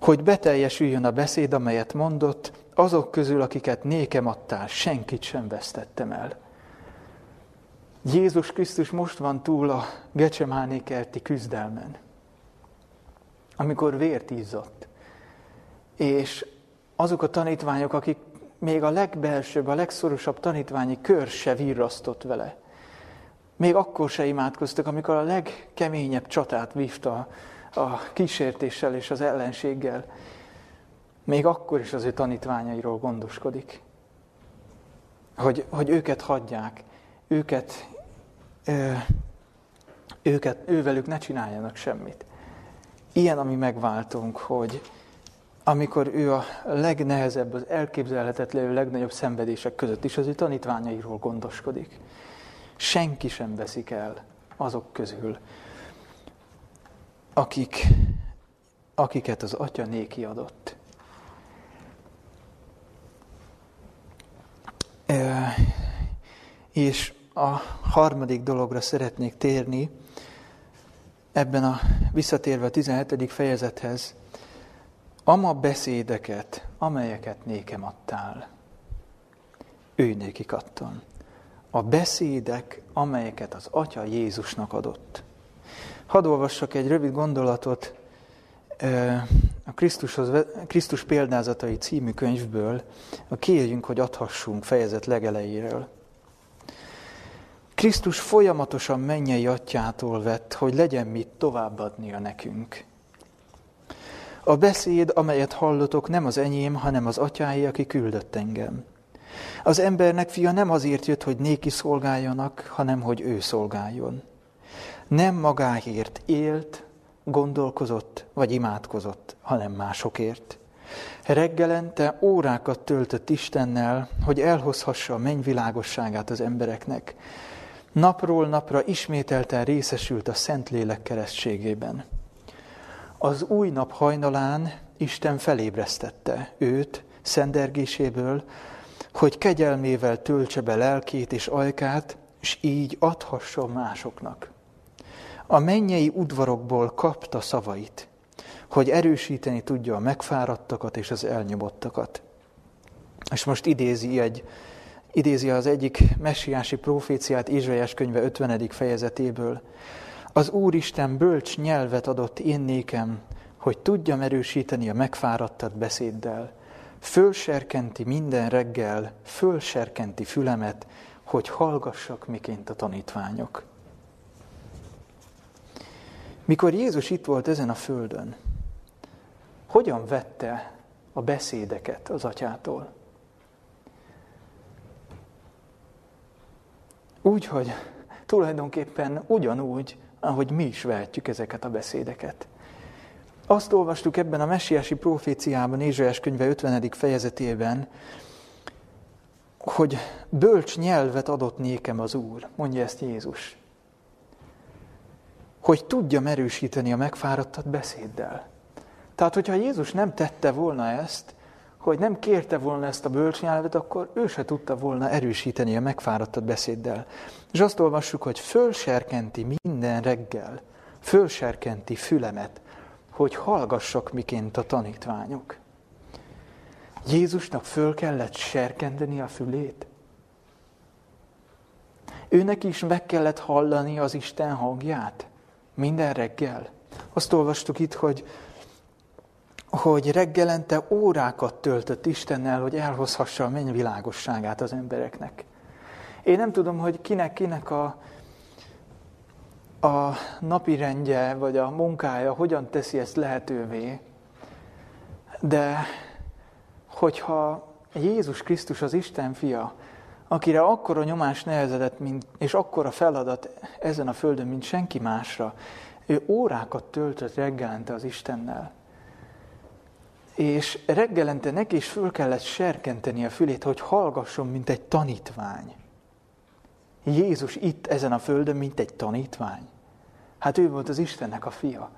Hogy beteljesüljön a beszéd, amelyet mondott, azok közül, akiket nékem adtál, senkit sem vesztettem el. Jézus Krisztus most van túl a Gecsemáné kerti küzdelmen, amikor vért izzott. És azok a tanítványok, akik még a legbelsőbb, a legszorosabb tanítványi kör se virrasztott vele. Még akkor se imádkoztak, amikor a legkeményebb csatát vívta a kísértéssel és az ellenséggel. Még akkor is az ő tanítványairól gondoskodik. Hogy, hogy őket hagyják, őket, ö, őket, ővelük ne csináljanak semmit. Ilyen, ami megváltunk, hogy, amikor ő a legnehezebb, az elképzelhetetlenül legnagyobb szenvedések között is az ő tanítványairól gondoskodik. Senki sem veszik el azok közül, akik, akiket az Atya néki adott. E, és a harmadik dologra szeretnék térni, ebben a visszatérve a 17. fejezethez, ama beszédeket, amelyeket nékem adtál. Ő nékik adtam. A beszédek, amelyeket az Atya Jézusnak adott. Hadd olvassak egy rövid gondolatot a Krisztushoz, Krisztus példázatai című könyvből, a Kérjünk, hogy adhassunk fejezet legelejéről. Krisztus folyamatosan mennyei atyától vett, hogy legyen mit továbbadnia nekünk. A beszéd, amelyet hallotok, nem az enyém, hanem az atyáé, aki küldött engem. Az embernek fia nem azért jött, hogy néki szolgáljanak, hanem hogy ő szolgáljon. Nem magáért élt, gondolkozott vagy imádkozott, hanem másokért. Reggelente órákat töltött Istennel, hogy elhozhassa a mennyvilágosságát az embereknek. Napról napra ismételten részesült a Szentlélek keresztségében. Az új nap hajnalán Isten felébresztette őt szendergéséből, hogy kegyelmével töltse be lelkét és ajkát, és így adhassa másoknak. A mennyei udvarokból kapta szavait, hogy erősíteni tudja a megfáradtakat és az elnyomottakat. És most idézi egy idézi az egyik messiási proféciát Izsaiás könyve 50. fejezetéből. Az Úristen bölcs nyelvet adott én nékem, hogy tudjam erősíteni a megfáradtat beszéddel. Fölserkenti minden reggel, fölserkenti fülemet, hogy hallgassak miként a tanítványok. Mikor Jézus itt volt ezen a földön, hogyan vette a beszédeket az atyától? Úgy, hogy tulajdonképpen ugyanúgy, ahogy mi is vehetjük ezeket a beszédeket. Azt olvastuk ebben a messiási proféciában, Ézsaiás könyve 50. fejezetében, hogy bölcs nyelvet adott nékem az Úr, mondja ezt Jézus. Hogy tudja erősíteni a megfáradtat beszéddel. Tehát, hogyha Jézus nem tette volna ezt, hogy nem kérte volna ezt a bölcsnyelvet, akkor ő se tudta volna erősíteni a megfáradtat beszéddel. És azt olvassuk, hogy fölserkenti minden reggel, fölserkenti fülemet, hogy hallgassak miként a tanítványok. Jézusnak föl kellett serkenteni a fülét. Őnek is meg kellett hallani az Isten hangját minden reggel. Azt olvastuk itt, hogy hogy reggelente órákat töltött Istennel, hogy elhozhassa a menny világosságát az embereknek. Én nem tudom, hogy kinek-kinek a, a napi rendje, vagy a munkája hogyan teszi ezt lehetővé, de hogyha Jézus Krisztus az Isten fia, akire akkora nyomás nehezedett, mint, és akkora feladat ezen a földön, mint senki másra, ő órákat töltött reggelente az Istennel és reggelente neki is föl kellett serkenteni a fülét, hogy hallgasson, mint egy tanítvány. Jézus itt ezen a földön, mint egy tanítvány. Hát ő volt az Istennek a fia.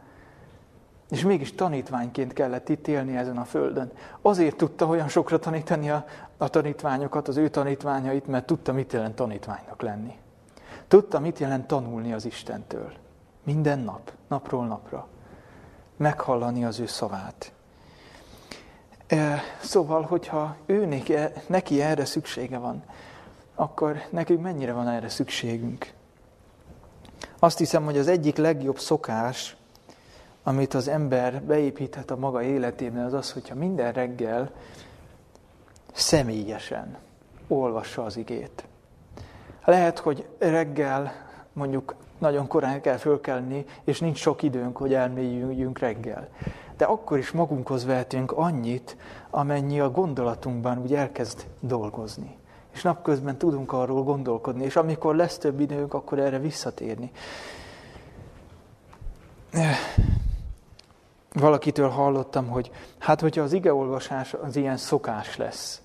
És mégis tanítványként kellett itt élni ezen a földön. Azért tudta olyan sokra tanítani a, a tanítványokat, az ő tanítványait, mert tudta, mit jelent tanítványnak lenni. Tudta, mit jelent tanulni az Istentől. Minden nap, napról napra. Meghallani az ő szavát. Szóval, hogyha ő neki erre szüksége van, akkor nekünk mennyire van erre szükségünk? Azt hiszem, hogy az egyik legjobb szokás, amit az ember beépíthet a maga életében, az az, hogyha minden reggel személyesen olvassa az igét. Lehet, hogy reggel mondjuk nagyon korán kell fölkelni, és nincs sok időnk, hogy elmélyüljünk reggel de akkor is magunkhoz vehetünk annyit, amennyi a gondolatunkban úgy elkezd dolgozni. És napközben tudunk arról gondolkodni, és amikor lesz több időnk, akkor erre visszatérni. Valakitől hallottam, hogy hát, hogyha az igeolvasás az ilyen szokás lesz,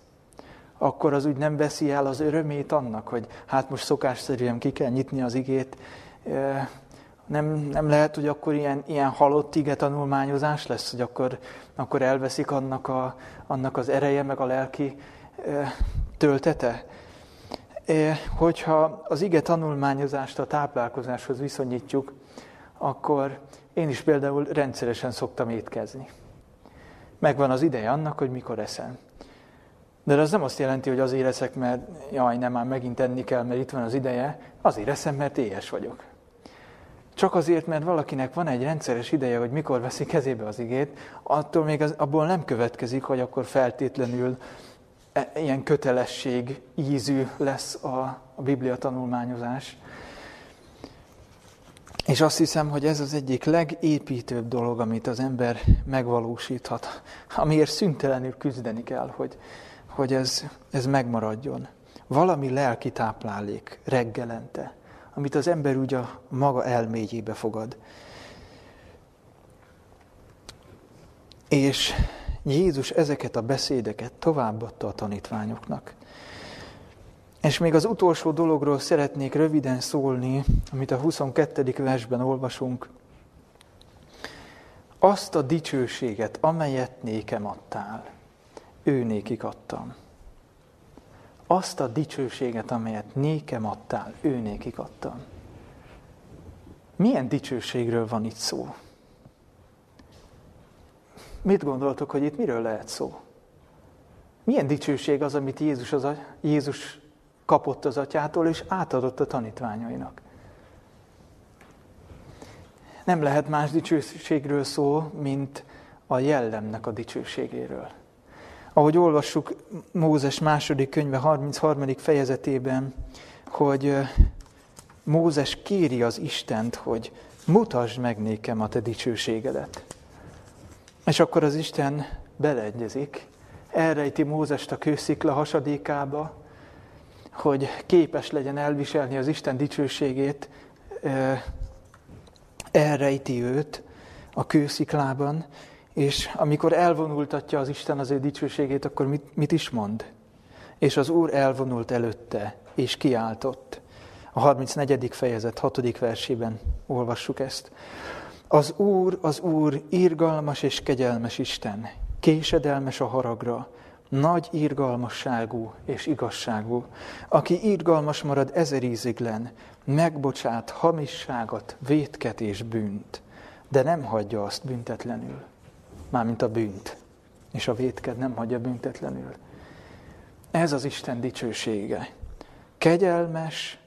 akkor az úgy nem veszi el az örömét annak, hogy hát most szokásszerűen ki kell nyitni az igét, nem, nem lehet, hogy akkor ilyen, ilyen halott ige tanulmányozás lesz, hogy akkor, akkor elveszik annak, a, annak az ereje, meg a lelki töltete. Hogyha az ige tanulmányozást a táplálkozáshoz viszonyítjuk, akkor én is például rendszeresen szoktam étkezni. Megvan az ideje annak, hogy mikor eszem. De az nem azt jelenti, hogy azért eszek, mert jaj, nem már megint enni kell, mert itt van az ideje. Azért eszem, mert éhes vagyok. Csak azért, mert valakinek van egy rendszeres ideje, hogy mikor veszi kezébe az igét, attól még az, abból nem következik, hogy akkor feltétlenül ilyen kötelesség ízű lesz a, a Biblia tanulmányozás. És azt hiszem, hogy ez az egyik legépítőbb dolog, amit az ember megvalósíthat, amiért szüntelenül küzdeni kell, hogy, hogy ez, ez megmaradjon. Valami lelki táplálék reggelente amit az ember úgy a maga elmélyébe fogad. És Jézus ezeket a beszédeket továbbadta a tanítványoknak. És még az utolsó dologról szeretnék röviden szólni, amit a 22. versben olvasunk. Azt a dicsőséget, amelyet nékem adtál, ő nékik adtam azt a dicsőséget, amelyet nékem adtál, ő nékik adtam. Milyen dicsőségről van itt szó? Mit gondoltok, hogy itt miről lehet szó? Milyen dicsőség az, amit Jézus, az, Jézus kapott az atyától, és átadott a tanítványainak? Nem lehet más dicsőségről szó, mint a jellemnek a dicsőségéről. Ahogy olvassuk Mózes második könyve 33. fejezetében, hogy Mózes kéri az Istent, hogy mutasd meg nékem a te dicsőségedet. És akkor az Isten beleegyezik, elrejti Mózest a kőszikla hasadékába, hogy képes legyen elviselni az Isten dicsőségét, elrejti őt a kősziklában, és amikor elvonultatja az Isten az ő dicsőségét, akkor mit, mit is mond? És az Úr elvonult előtte, és kiáltott. A 34. fejezet 6. versében olvassuk ezt. Az Úr, az Úr írgalmas és kegyelmes Isten, késedelmes a haragra, nagy írgalmasságú és igazságú, aki írgalmas marad ezer íziglen, megbocsát hamisságot, vétket és bűnt, de nem hagyja azt büntetlenül. Mármint a bűnt. És a vétked nem hagyja büntetlenül. Ez az Isten dicsősége. Kegyelmes,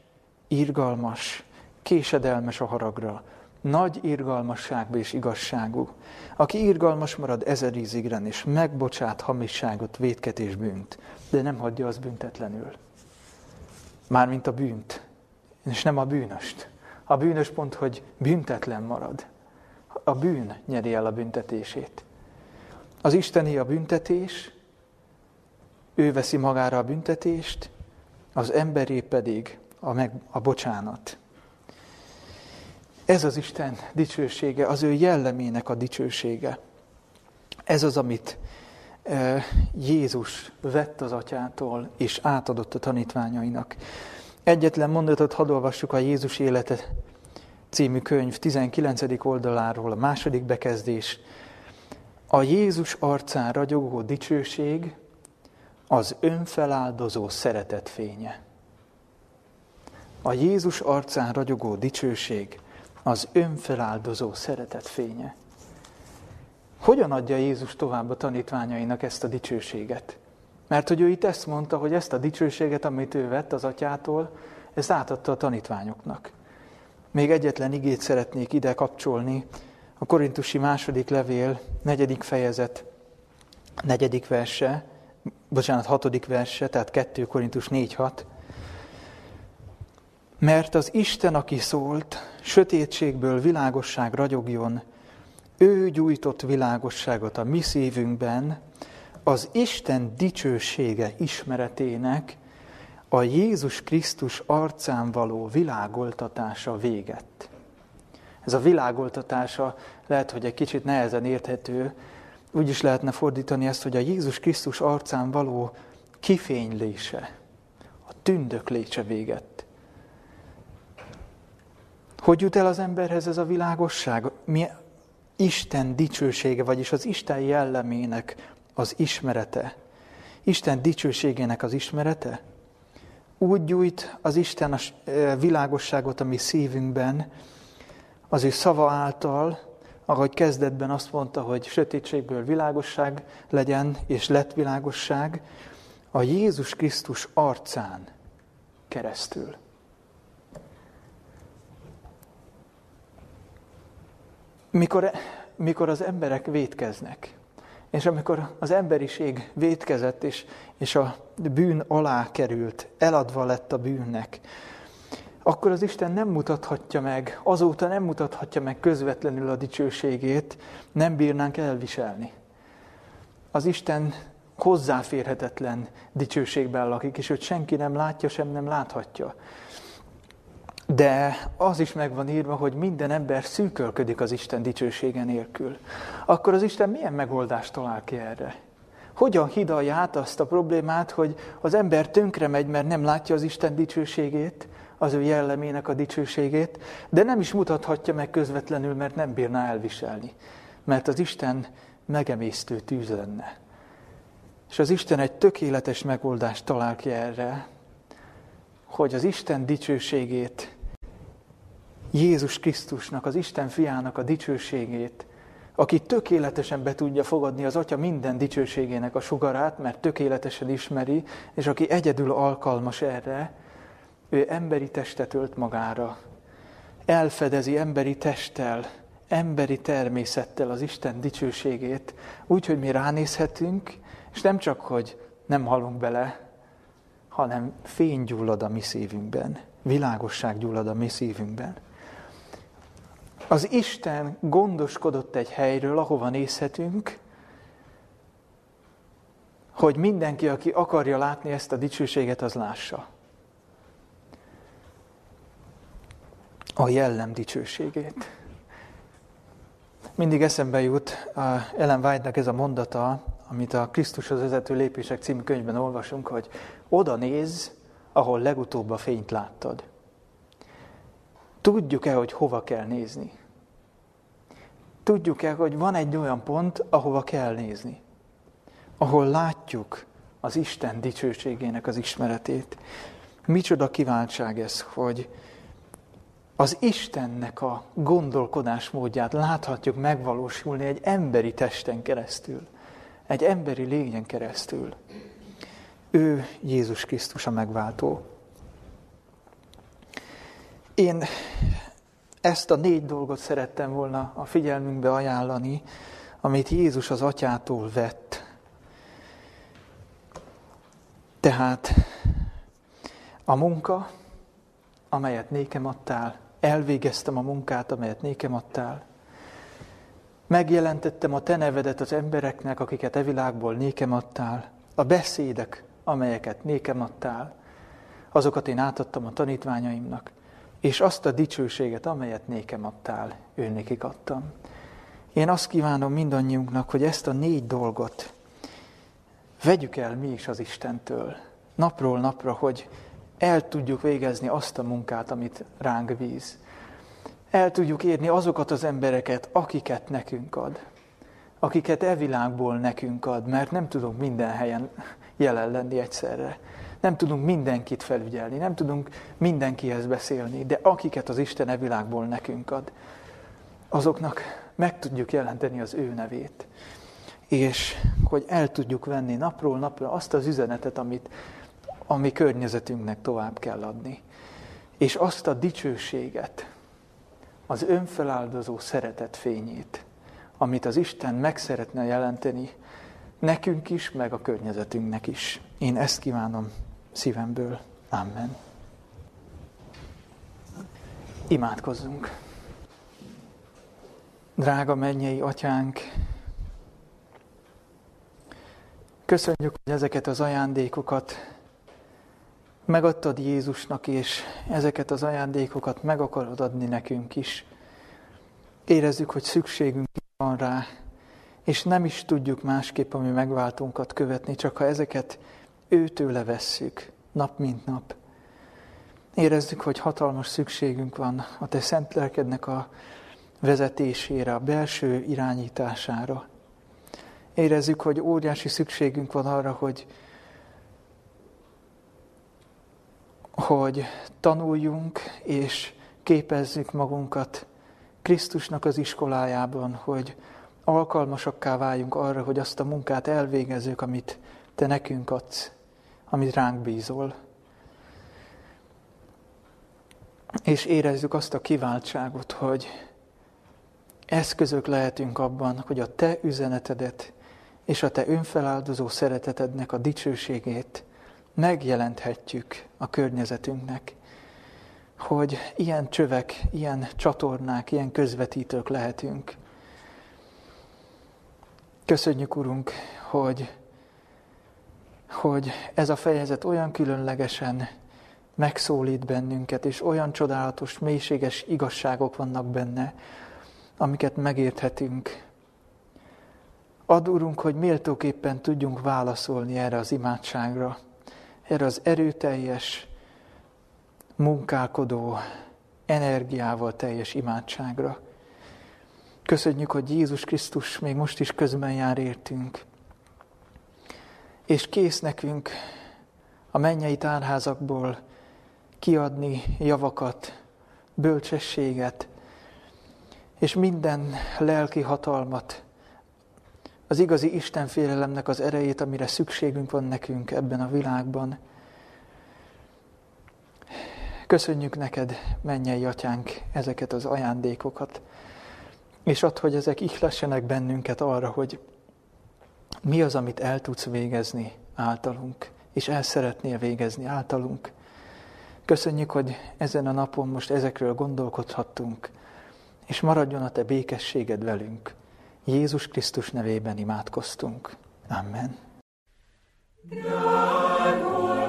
irgalmas, késedelmes a haragra, nagy irgalmasságú és igazságú, aki irgalmas marad ezer ízigren, és megbocsát hamisságot, vétket és bűnt, de nem hagyja az büntetlenül. Mármint a bűnt, és nem a bűnöst. A bűnös pont, hogy büntetlen marad. A bűn nyeri el a büntetését. Az Isteni a büntetés, ő veszi magára a büntetést, az emberé pedig a, meg, a bocsánat. Ez az Isten dicsősége, az ő jellemének a dicsősége. Ez az, amit e, Jézus vett az atyától, és átadott a tanítványainak. Egyetlen mondatot hadd olvassuk a Jézus élete című könyv 19. oldaláról, a második bekezdés. A Jézus arcán ragyogó dicsőség az önfeláldozó szeretet fénye. A Jézus arcán ragyogó dicsőség az önfeláldozó szeretet fénye. Hogyan adja Jézus tovább a tanítványainak ezt a dicsőséget? Mert hogy ő itt ezt mondta, hogy ezt a dicsőséget, amit ő vett az atyától, ezt átadta a tanítványoknak. Még egyetlen igét szeretnék ide kapcsolni, a korintusi második levél, negyedik fejezet, negyedik verse, bocsánat, hatodik verse, tehát 2 Korintus 4-6. Mert az Isten, aki szólt, sötétségből világosság ragyogjon, ő gyújtott világosságot a mi szívünkben, az Isten dicsősége ismeretének, a Jézus Krisztus arcán való világoltatása véget. Ez a világoltatása lehet, hogy egy kicsit nehezen érthető, úgy is lehetne fordítani ezt, hogy a Jézus Krisztus arcán való kifénylése, a tündöklése véget. Hogy jut el az emberhez ez a világosság? Mi Isten dicsősége, vagyis az Isten jellemének az ismerete. Isten dicsőségének az ismerete? Úgy gyújt az Isten a e, világosságot a mi szívünkben, az ő szava által, ahogy kezdetben azt mondta, hogy sötétségből világosság legyen, és lett világosság, a Jézus Krisztus arcán keresztül. Mikor, mikor az emberek vétkeznek, és amikor az emberiség vétkezett, és, és a bűn alá került, eladva lett a bűnnek, akkor az Isten nem mutathatja meg, azóta nem mutathatja meg közvetlenül a dicsőségét, nem bírnánk elviselni. Az Isten hozzáférhetetlen dicsőségben lakik, és őt senki nem látja, sem nem láthatja. De az is meg van írva, hogy minden ember szűkölködik az Isten dicsősége nélkül. Akkor az Isten milyen megoldást talál ki erre? Hogyan hidalja át azt a problémát, hogy az ember tönkre megy, mert nem látja az Isten dicsőségét, az ő jellemének a dicsőségét, de nem is mutathatja meg közvetlenül, mert nem bírná elviselni. Mert az Isten megemésztő tűz lenne. És az Isten egy tökéletes megoldást talál ki erre, hogy az Isten dicsőségét Jézus Krisztusnak, az Isten fiának a dicsőségét, aki tökéletesen be tudja fogadni az Atya minden dicsőségének a sugarát, mert tökéletesen ismeri, és aki egyedül alkalmas erre, ő emberi testet ölt magára. Elfedezi emberi testtel, emberi természettel az Isten dicsőségét, úgy, hogy mi ránézhetünk, és nem csak, hogy nem halunk bele, hanem fény gyullad a mi szívünkben, világosság gyullad a mi szívünkben. Az Isten gondoskodott egy helyről, ahova nézhetünk, hogy mindenki, aki akarja látni ezt a dicsőséget, az lássa. A jellem dicsőségét. Mindig eszembe jut a Ellen White-nak ez a mondata, amit a Krisztushoz vezető lépések című könyvben olvasunk, hogy oda néz, ahol legutóbb a fényt láttad. Tudjuk-e, hogy hova kell nézni? Tudjuk-e, hogy van egy olyan pont, ahova kell nézni? Ahol látjuk az Isten dicsőségének az ismeretét. Micsoda kiváltság ez, hogy az Istennek a gondolkodásmódját láthatjuk megvalósulni egy emberi testen keresztül, egy emberi lényen keresztül. Ő Jézus Krisztus a megváltó. Én ezt a négy dolgot szerettem volna a figyelmünkbe ajánlani, amit Jézus az atyától vett. Tehát a munka, amelyet nékem adtál, elvégeztem a munkát, amelyet nékem adtál, megjelentettem a te nevedet az embereknek, akiket e világból nékem adtál, a beszédek, amelyeket nékem adtál, azokat én átadtam a tanítványaimnak, és azt a dicsőséget, amelyet nékem adtál, ő nékik adtam. Én azt kívánom mindannyiunknak, hogy ezt a négy dolgot vegyük el mi is az Istentől, napról napra, hogy el tudjuk végezni azt a munkát, amit ránk víz. El tudjuk érni azokat az embereket, akiket nekünk ad. Akiket e világból nekünk ad, mert nem tudunk minden helyen jelen lenni egyszerre. Nem tudunk mindenkit felügyelni, nem tudunk mindenkihez beszélni, de akiket az Isten e világból nekünk ad, azoknak meg tudjuk jelenteni az ő nevét. És hogy el tudjuk venni napról napra azt az üzenetet, amit a mi környezetünknek tovább kell adni. És azt a dicsőséget, az önfeláldozó szeretet fényét, amit az Isten meg szeretne jelenteni nekünk is, meg a környezetünknek is. Én ezt kívánom szívemből. Amen. Imádkozzunk. Drága mennyei atyánk, köszönjük, hogy ezeket az ajándékokat megadtad Jézusnak, és ezeket az ajándékokat meg akarod adni nekünk is. Érezzük, hogy szükségünk van rá, és nem is tudjuk másképp a mi megváltunkat követni, csak ha ezeket őtőle vesszük, nap mint nap. Érezzük, hogy hatalmas szükségünk van a Te szent lelkednek a vezetésére, a belső irányítására. Érezzük, hogy óriási szükségünk van arra, hogy hogy tanuljunk és képezzük magunkat Krisztusnak az iskolájában, hogy alkalmasakká váljunk arra, hogy azt a munkát elvégezzük, amit Te nekünk adsz, amit ránk bízol. És érezzük azt a kiváltságot, hogy eszközök lehetünk abban, hogy a Te üzenetedet és a Te önfeláldozó szeretetednek a dicsőségét megjelenthetjük a környezetünknek, hogy ilyen csövek, ilyen csatornák, ilyen közvetítők lehetünk. Köszönjük, Urunk, hogy, hogy ez a fejezet olyan különlegesen megszólít bennünket, és olyan csodálatos, mélységes igazságok vannak benne, amiket megérthetünk. Ad, Urunk, hogy méltóképpen tudjunk válaszolni erre az imádságra, erre az erőteljes, munkálkodó, energiával teljes imádságra. Köszönjük, hogy Jézus Krisztus még most is közben jár értünk, és kész nekünk a mennyei tárházakból kiadni javakat, bölcsességet, és minden lelki hatalmat, az igazi Istenfélelemnek az erejét, amire szükségünk van nekünk ebben a világban. Köszönjük neked, mennyei atyánk, ezeket az ajándékokat, és add, hogy ezek ihlessenek bennünket arra, hogy mi az, amit el tudsz végezni általunk, és el szeretnél végezni általunk. Köszönjük, hogy ezen a napon most ezekről gondolkodhattunk, és maradjon a te békességed velünk. Jézus Krisztus nevében imádkoztunk. Amen. God.